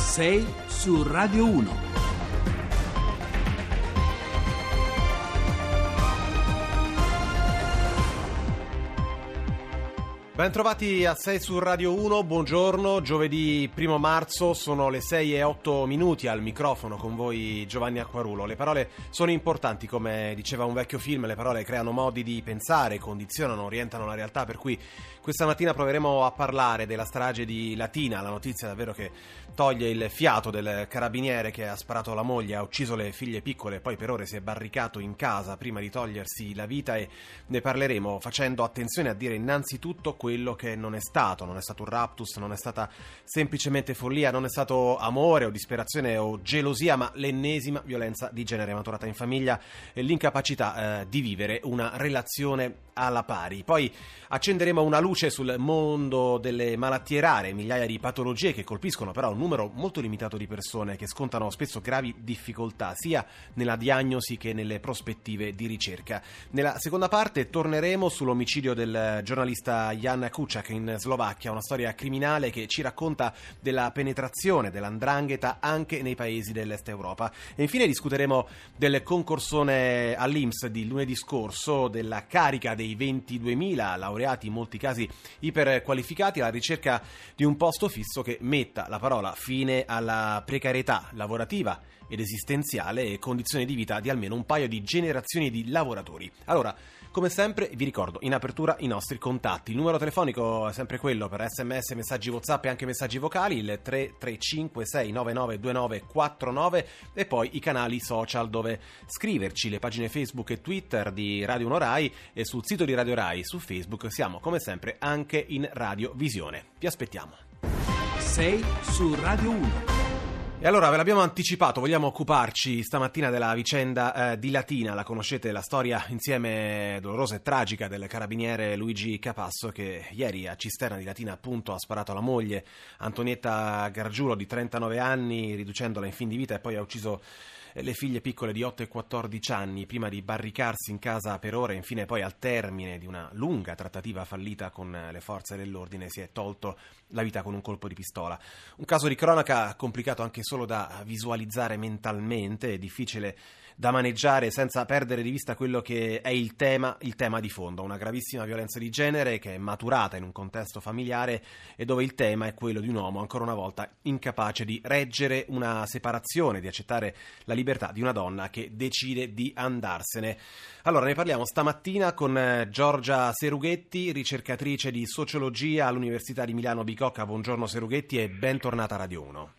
6 su Radio 1. Bentrovati a 6 su Radio 1, buongiorno, giovedì 1 marzo, sono le 6 e 8 minuti al microfono con voi Giovanni Acquarulo. Le parole sono importanti, come diceva un vecchio film, le parole creano modi di pensare, condizionano, orientano la realtà, per cui questa mattina proveremo a parlare della strage di Latina, la notizia davvero che toglie il fiato del carabiniere che ha sparato alla moglie, ha ucciso le figlie piccole poi per ore si è barricato in casa prima di togliersi la vita e ne parleremo facendo attenzione a dire innanzitutto quello quello che non è stato, non è stato un raptus, non è stata semplicemente follia, non è stato amore o disperazione o gelosia, ma l'ennesima violenza di genere maturata in famiglia e l'incapacità eh, di vivere una relazione alla pari. Poi accenderemo una luce sul mondo delle malattie rare, migliaia di patologie che colpiscono però un numero molto limitato di persone che scontano spesso gravi difficoltà sia nella diagnosi che nelle prospettive di ricerca. Nella seconda parte torneremo sull'omicidio del giornalista Jan Kuciak in Slovacchia, una storia criminale che ci racconta della penetrazione dell'andrangheta anche nei paesi dell'est Europa. E infine discuteremo del concorsone all'Inps di lunedì scorso, della carica dei 22.000 laureati, in molti casi iperqualificati, alla ricerca di un posto fisso che metta la parola fine alla precarietà lavorativa ed esistenziale e condizioni di vita di almeno un paio di generazioni di lavoratori. Allora, come sempre vi ricordo in apertura i nostri contatti. Il numero telefonico è sempre quello per sms, messaggi whatsapp e anche messaggi vocali, il 335 699 2949 e poi i canali social dove scriverci, le pagine Facebook e Twitter di Radio 1 Rai e sul sito di Radio Rai su Facebook siamo come sempre anche in Radio Visione. Vi aspettiamo. 6 su Radio 1. E allora ve l'abbiamo anticipato, vogliamo occuparci stamattina della vicenda eh, di Latina, la conoscete la storia insieme dolorosa e tragica del carabiniere Luigi Capasso che ieri a Cisterna di Latina appunto ha sparato alla moglie Antonietta Gargiulo di 39 anni riducendola in fin di vita e poi ha ucciso le figlie piccole di 8 e 14 anni prima di barricarsi in casa per ore e infine poi al termine di una lunga trattativa fallita con le forze dell'ordine si è tolto la vita con un colpo di pistola. Un caso di cronaca complicato anche solo da visualizzare mentalmente, è difficile da maneggiare senza perdere di vista quello che è il tema, il tema di fondo, una gravissima violenza di genere che è maturata in un contesto familiare e dove il tema è quello di un uomo ancora una volta incapace di reggere una separazione, di accettare la libertà di una donna che decide di andarsene. Allora ne parliamo stamattina con eh, Giorgia Serughetti, ricercatrice di sociologia all'Università di Milano Bicocca. Buongiorno Serughetti e bentornata a Radio 1.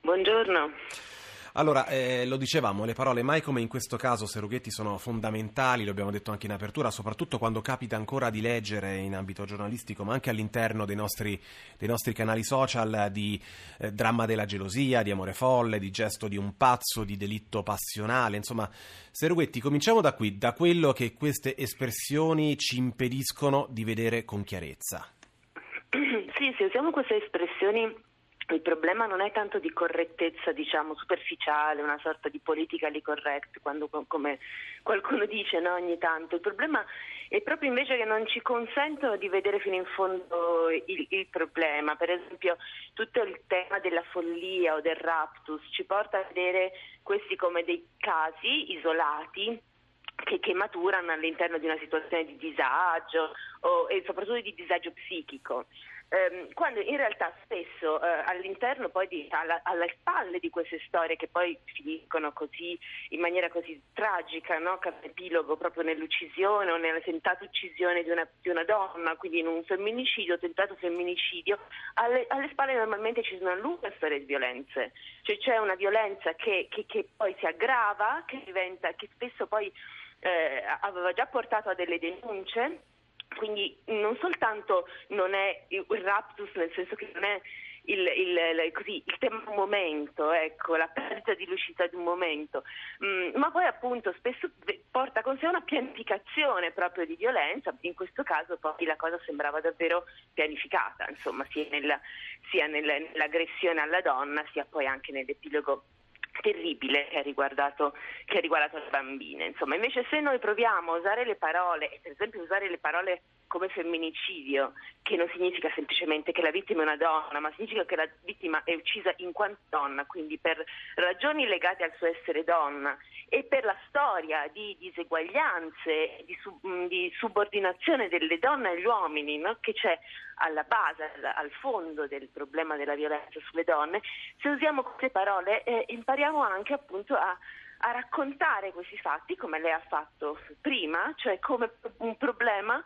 Buongiorno. Allora, eh, lo dicevamo, le parole mai come in questo caso Serughetti sono fondamentali, lo abbiamo detto anche in apertura, soprattutto quando capita ancora di leggere in ambito giornalistico, ma anche all'interno dei nostri, dei nostri canali social di eh, dramma della gelosia, di amore folle, di gesto di un pazzo, di delitto passionale. Insomma, Serughetti, cominciamo da qui, da quello che queste espressioni ci impediscono di vedere con chiarezza. Sì, se usiamo queste espressioni il problema non è tanto di correttezza, diciamo, superficiale, una sorta di politically correct, quando, come qualcuno dice no, ogni tanto. Il problema è proprio invece che non ci consentono di vedere fino in fondo il, il problema. Per esempio, tutto il tema della follia o del raptus ci porta a vedere questi come dei casi isolati che, che, maturano all'interno di una situazione di disagio o, e soprattutto di disagio psichico ehm, quando in realtà spesso eh, all'interno poi di, alla, alle spalle di queste storie che poi finiscono così in maniera così tragica, no? epilogo proprio nell'uccisione o nella tentata uccisione di una, di una, donna, quindi in un femminicidio, tentato femminicidio, alle, alle, spalle normalmente ci sono una lunga storia di violenze, cioè c'è una violenza che, che, che poi si aggrava, che diventa, che spesso poi eh, aveva già portato a delle denunce quindi non soltanto non è il raptus, nel senso che non è il, il, così, il tema un momento, ecco, la perdita di lucidità di un momento, mm, ma poi appunto spesso porta con sé una pianificazione proprio di violenza, in questo caso poi la cosa sembrava davvero pianificata, insomma, sia, nella, sia nell'aggressione alla donna, sia poi anche nell'epilogo terribile che ha, riguardato, che ha riguardato le bambine. Insomma, invece se noi proviamo a usare le parole, per esempio usare le parole come femminicidio, che non significa semplicemente che la vittima è una donna, ma significa che la vittima è uccisa in quanto donna, quindi per ragioni legate al suo essere donna e per la storia di diseguaglianze, di, sub, di subordinazione delle donne agli uomini no? che c'è alla base, al, al, fondo del problema della violenza sulle donne, se usiamo queste parole eh, impariamo anche appunto a a raccontare questi fatti come lei ha fatto prima, cioè come un problema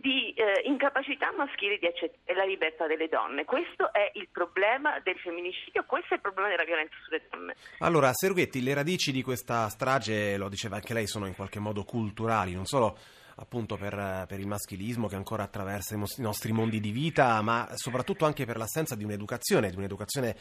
di eh, incapacità maschile di accettare la libertà delle donne. Questo è il problema del femminicidio, questo è il problema della violenza sulle donne. Allora, Serughetti, le radici di questa strage, lo diceva anche lei, sono in qualche modo culturali, non solo appunto per, per, il maschilismo che ancora attraversa i nostri mondi di vita, ma soprattutto anche per l'assenza di un'educazione, di un'educazione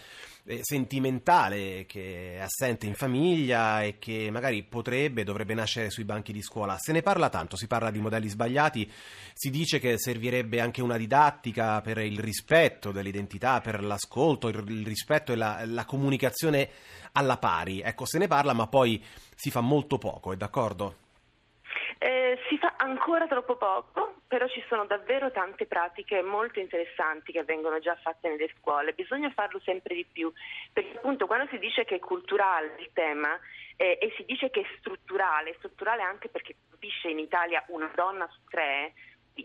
eh, sentimentale che è assente in famiglia e che magari potrebbe, dovrebbe nascere sui banchi di scuola. Se ne parla tanto, si parla di modelli sbagliati, si dice che servirebbe anche una didattica per il rispetto dell'identità, per l'ascolto, il, rispetto e la, la comunicazione alla pari. Ecco, se ne parla, ma poi si fa molto poco, è d'accordo? Eh, si fa ancora troppo poco, però ci sono davvero tante pratiche molto interessanti che vengono già fatte nelle scuole, bisogna farlo sempre di più, perché appunto quando si dice che è culturale il tema eh, e si dice che è strutturale, è strutturale anche perché colpisce in Italia una donna su tre,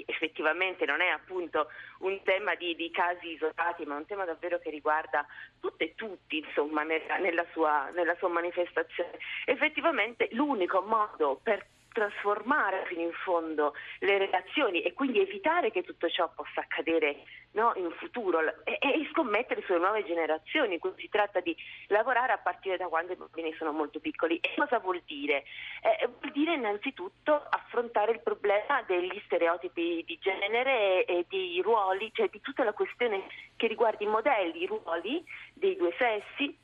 effettivamente non è appunto un tema di, di, casi isolati, ma un tema davvero che riguarda tutte e tutti, insomma, nella, nella, sua, nella sua manifestazione. Effettivamente l'unico modo per trasformare fino in fondo le relazioni e quindi evitare che tutto ciò possa accadere no, in futuro e, e, scommettere sulle nuove generazioni. Quindi si tratta di lavorare a partire da quando i bambini sono molto piccoli. E cosa vuol dire? Eh, vuol dire innanzitutto affrontare il problema degli stereotipi di genere e, e dei ruoli, cioè di tutta la questione che riguarda i modelli, i ruoli dei due sessi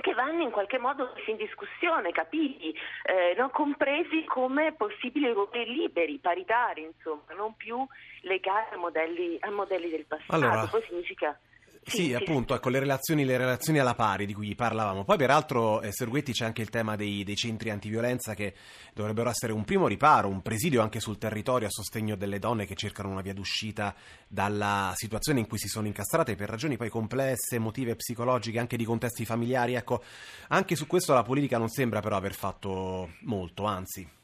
che vanno in qualche modo messi in discussione, capiti, eh, non compresi come possibili ruoli liberi, paritari, insomma, non più legati a modelli, a modelli del passato. Allora, Poi significa sì, sì, appunto, ecco, le relazioni, le relazioni, alla pari di cui parlavamo. Poi, peraltro, eh, Serguetti c'è anche il tema dei, dei, centri antiviolenza che dovrebbero essere un primo riparo, un presidio anche sul territorio a sostegno delle donne che cercano una via d'uscita dalla situazione in cui si sono incastrate per ragioni poi complesse, emotive, psicologiche, anche di contesti familiari. Ecco, anche su questo la politica non sembra però aver fatto molto, anzi.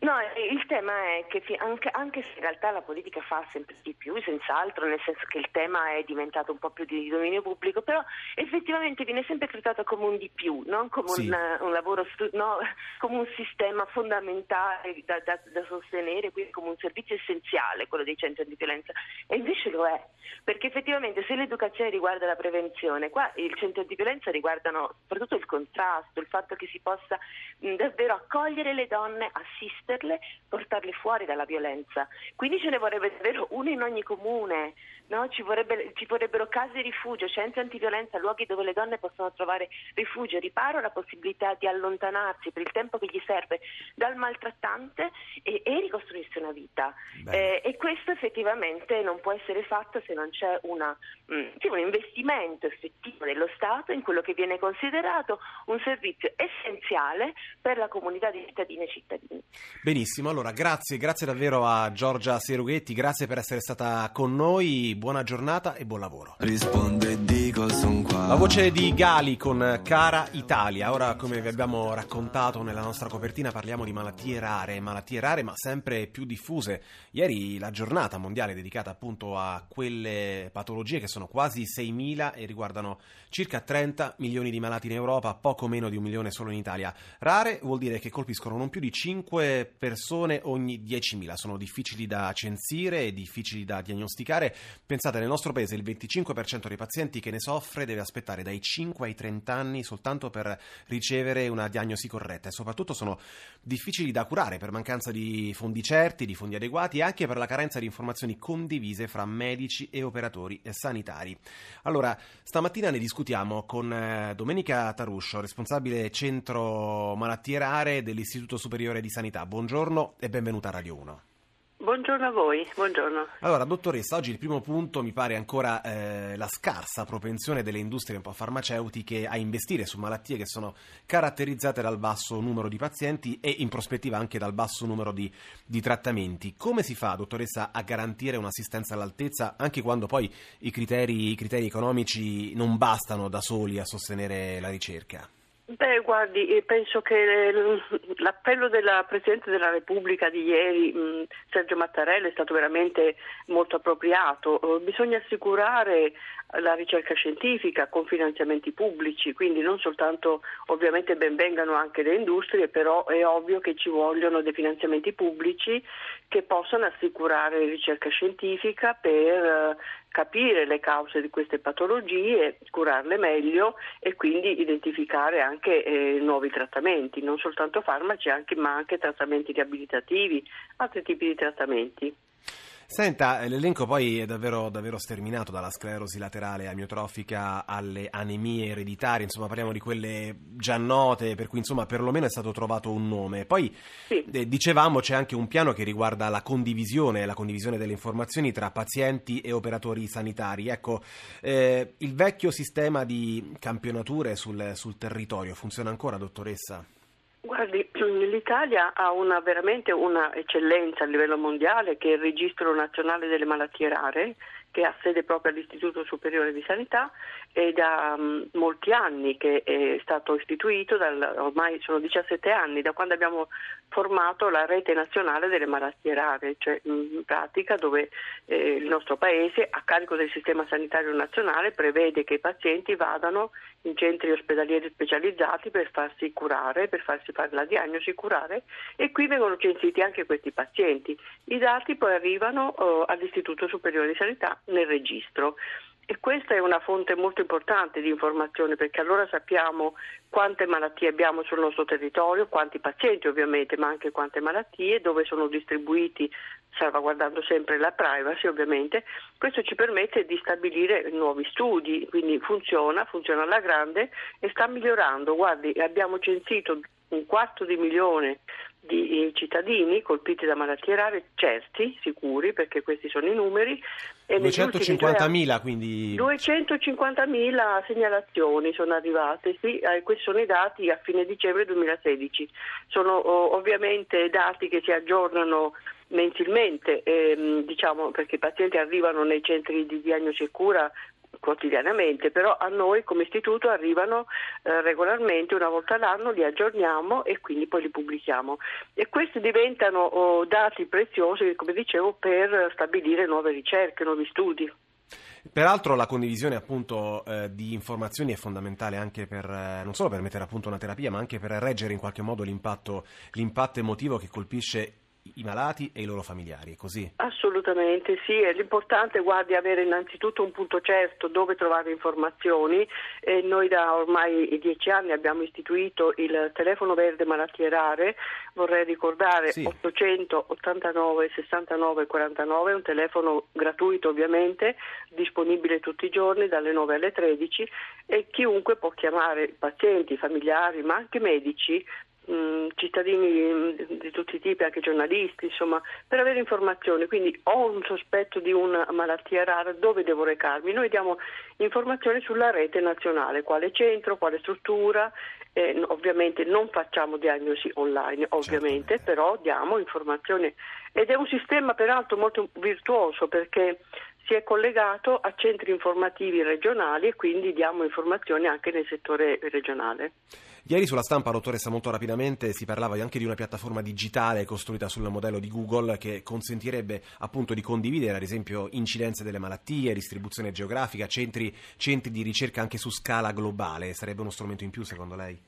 No, il tema è che anche, anche, se in realtà la politica fa sempre di più, senz'altro, nel senso che il tema è diventato un po' più di dominio pubblico, però effettivamente viene sempre trattato come un di più, non come sì. un, un, lavoro, no, come un sistema fondamentale da, da, da, sostenere, quindi come un servizio essenziale, quello dei centri di violenza. E invece lo è, perché effettivamente se l'educazione riguarda la prevenzione, qua il centro di violenza riguardano soprattutto il contrasto, il fatto che si possa mh, davvero accogliere le donne, assistere assisterle, portarle fuori dalla violenza. Quindi ce ne vorrebbe davvero uno in ogni comune, no? ci, vorrebbe, ci, vorrebbero case di rifugio, centri antiviolenza, luoghi dove le donne possono trovare rifugio, riparo, la possibilità di allontanarsi per il tempo che gli serve dal maltrattante e, e ricostruirsi una vita. Eh, e questo effettivamente non può essere fatto se non c'è una, mh, mm, sì, un investimento effettivo dello Stato in quello che viene considerato un servizio essenziale per la comunità di cittadine e cittadini. Benissimo, allora grazie, grazie davvero a Giorgia Serughetti, grazie per essere stata con noi, buona giornata e buon lavoro. Risponde dico son qua. La voce di Gali con Cara Italia, ora come vi abbiamo raccontato nella nostra copertina parliamo di malattie rare, malattie rare ma sempre più diffuse. Ieri la giornata mondiale dedicata appunto a quelle patologie che sono quasi 6.000 e riguardano circa 30 milioni di malati in Europa, poco meno di un milione solo in Italia. Rare vuol dire che colpiscono non più di 5 persone ogni 10.000. Sono difficili da censire e difficili da diagnosticare. Pensate, nel nostro paese il 25% dei pazienti che ne soffre deve aspettare dai 5 ai 30 anni soltanto per ricevere una diagnosi corretta e soprattutto sono difficili da curare per mancanza di fondi certi, di fondi adeguati e anche per la carenza di informazioni condivise fra medici e operatori sanitari. Allora, stamattina ne discutiamo con eh, Domenica Taruscio, responsabile centro malattie rare dell'Istituto Superiore di Sanità. Buongiorno e benvenuta a Radio 1. Buongiorno a voi, buongiorno. Allora, dottoressa, oggi il primo punto mi pare ancora eh, la scarsa propensione delle industrie un po' farmaceutiche a investire su malattie che sono caratterizzate dal basso numero di pazienti e in prospettiva anche dal basso numero di, di trattamenti. Come si fa, dottoressa, a garantire un'assistenza all'altezza anche quando poi i criteri, i criteri economici non bastano da soli a sostenere la ricerca? Beh, guardi, eh, penso che l'appello della Presidente della Repubblica di ieri, Sergio Mattarella, è stato veramente molto appropriato. Eh, bisogna assicurare la ricerca scientifica con finanziamenti pubblici, quindi non soltanto ovviamente benvengano anche le industrie, però è ovvio che ci vogliono dei finanziamenti pubblici che possano assicurare ricerca scientifica per eh, capire le cause di queste patologie, curarle meglio e quindi identificare anche eh, nuovi trattamenti, non soltanto farmaci anche, ma anche trattamenti riabilitativi, altri tipi di trattamenti. Senta, l'elenco poi è davvero, davvero, sterminato dalla sclerosi laterale amiotrofica alle anemie ereditarie, insomma parliamo di quelle già note, per cui insomma perlomeno è stato trovato un nome. Poi sì. eh, dicevamo c'è anche un piano che riguarda la condivisione, la condivisione delle informazioni tra pazienti e operatori sanitari. Ecco, eh, il vecchio sistema di campionature sul, sul territorio funziona ancora, dottoressa? Guardi, l'Italia ha una, veramente una eccellenza a livello mondiale che è il registro nazionale delle malattie rare che ha sede proprio all'Istituto Superiore di Sanità e da um, molti anni che è stato istituito, dal, ormai sono 17 anni, da quando abbiamo formato la rete nazionale delle malattie rare, cioè in pratica dove eh, il nostro Paese, a carico del sistema sanitario nazionale, prevede che i pazienti vadano in centri ospedalieri specializzati per farsi curare, per farsi fare la diagnosi, curare e qui vengono censiti anche questi pazienti. I dati poi arrivano eh, all'Istituto Superiore di Sanità nel registro. E questa è una fonte molto importante di informazione perché allora sappiamo quante malattie abbiamo sul nostro territorio, quanti pazienti ovviamente, ma anche quante malattie, dove sono distribuiti, salvaguardando sempre la privacy ovviamente. Questo ci permette di stabilire nuovi studi, quindi funziona, funziona alla grande e sta migliorando. Guardi, abbiamo censito un quarto di milione di cittadini colpiti da malattie rare, certi, sicuri, perché questi sono i numeri. 250.000 quindi? 250.000 segnalazioni sono arrivate, sì, eh, questi sono i dati a fine dicembre 2016. Sono oh, ovviamente dati che si aggiornano mensilmente, ehm, diciamo, perché i pazienti arrivano nei centri di diagnosi e cura quotidianamente, però a noi come istituto arrivano eh, regolarmente una volta all'anno, li aggiorniamo e quindi poi li pubblichiamo. E questi diventano oh, dati preziosi, come dicevo, per stabilire nuove ricerche, nuovi studi. Peraltro la condivisione appunto eh, di informazioni è fondamentale anche per, eh, non solo per mettere a punto una terapia, ma anche per reggere in qualche modo l'impatto, l'impatto emotivo che colpisce i malati e i loro familiari, è così? Assolutamente sì, è l'importante guardi avere innanzitutto un punto certo dove trovare informazioni e noi da ormai dieci anni abbiamo istituito il telefono verde malattie rare, vorrei ricordare sì. 889 69 49, un telefono gratuito ovviamente, disponibile tutti i giorni dalle 9 alle 13 e chiunque può chiamare pazienti, familiari ma anche medici Mm, cittadini mm, di tutti i tipi, anche giornalisti, insomma, per avere informazioni. Quindi ho un sospetto di una malattia rara, dove devo recarmi? Noi diamo informazioni sulla rete nazionale, quale centro, quale struttura. Eh, ovviamente non facciamo diagnosi online, ovviamente, Certamente. però diamo informazioni ed è un sistema peraltro molto virtuoso perché si è collegato a centri informativi regionali e quindi diamo informazioni anche nel settore regionale. Ieri sulla stampa, dottoressa, molto rapidamente si parlava anche di una piattaforma digitale costruita sul modello di Google che consentirebbe appunto di condividere ad esempio incidenze delle malattie, distribuzione geografica, centri, centri di ricerca anche su scala globale. Sarebbe uno strumento in più secondo lei?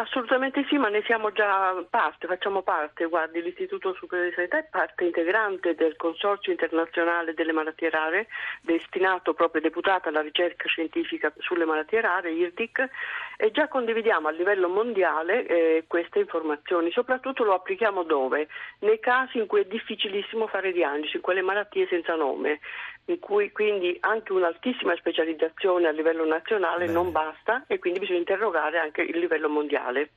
Assolutamente sì, ma ne siamo già parte, facciamo parte, guardi, l'Istituto Superiore di Sanità è parte integrante del Consorzio internazionale delle malattie rare, destinato proprio deputato alla ricerca scientifica sulle malattie rare, IRDIC, e già condividiamo a livello mondiale eh, queste informazioni, soprattutto lo applichiamo dove? Nei casi in cui è difficilissimo fare diagnosi, quelle malattie senza nome, in cui quindi anche un'altissima specializzazione a livello nazionale Bene. non basta e quindi bisogna interrogare anche il livello mondiale.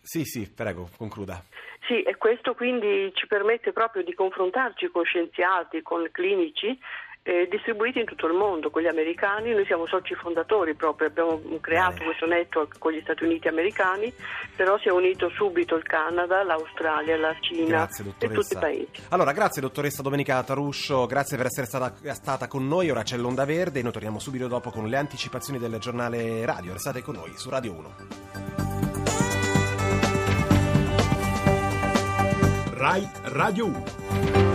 Sì, sì, prego, concluda. Sì, e questo quindi ci permette proprio di confrontarci con scienziati, con clinici eh, distribuiti in tutto il mondo, quelli americani, noi siamo soci fondatori proprio, abbiamo creato questo network con gli Stati Uniti americani, però si è unito subito il Canada, l'Australia, la Cina Grazie, e tutti i paesi. Allora, grazie dottoressa Domenica Taruscio, grazie per essere stata, stata con noi. Ora c'è l'Onda Verde e noi torniamo subito dopo con le anticipazioni del giornale radio. Restate con noi su Radio 1. Rai Radio 1.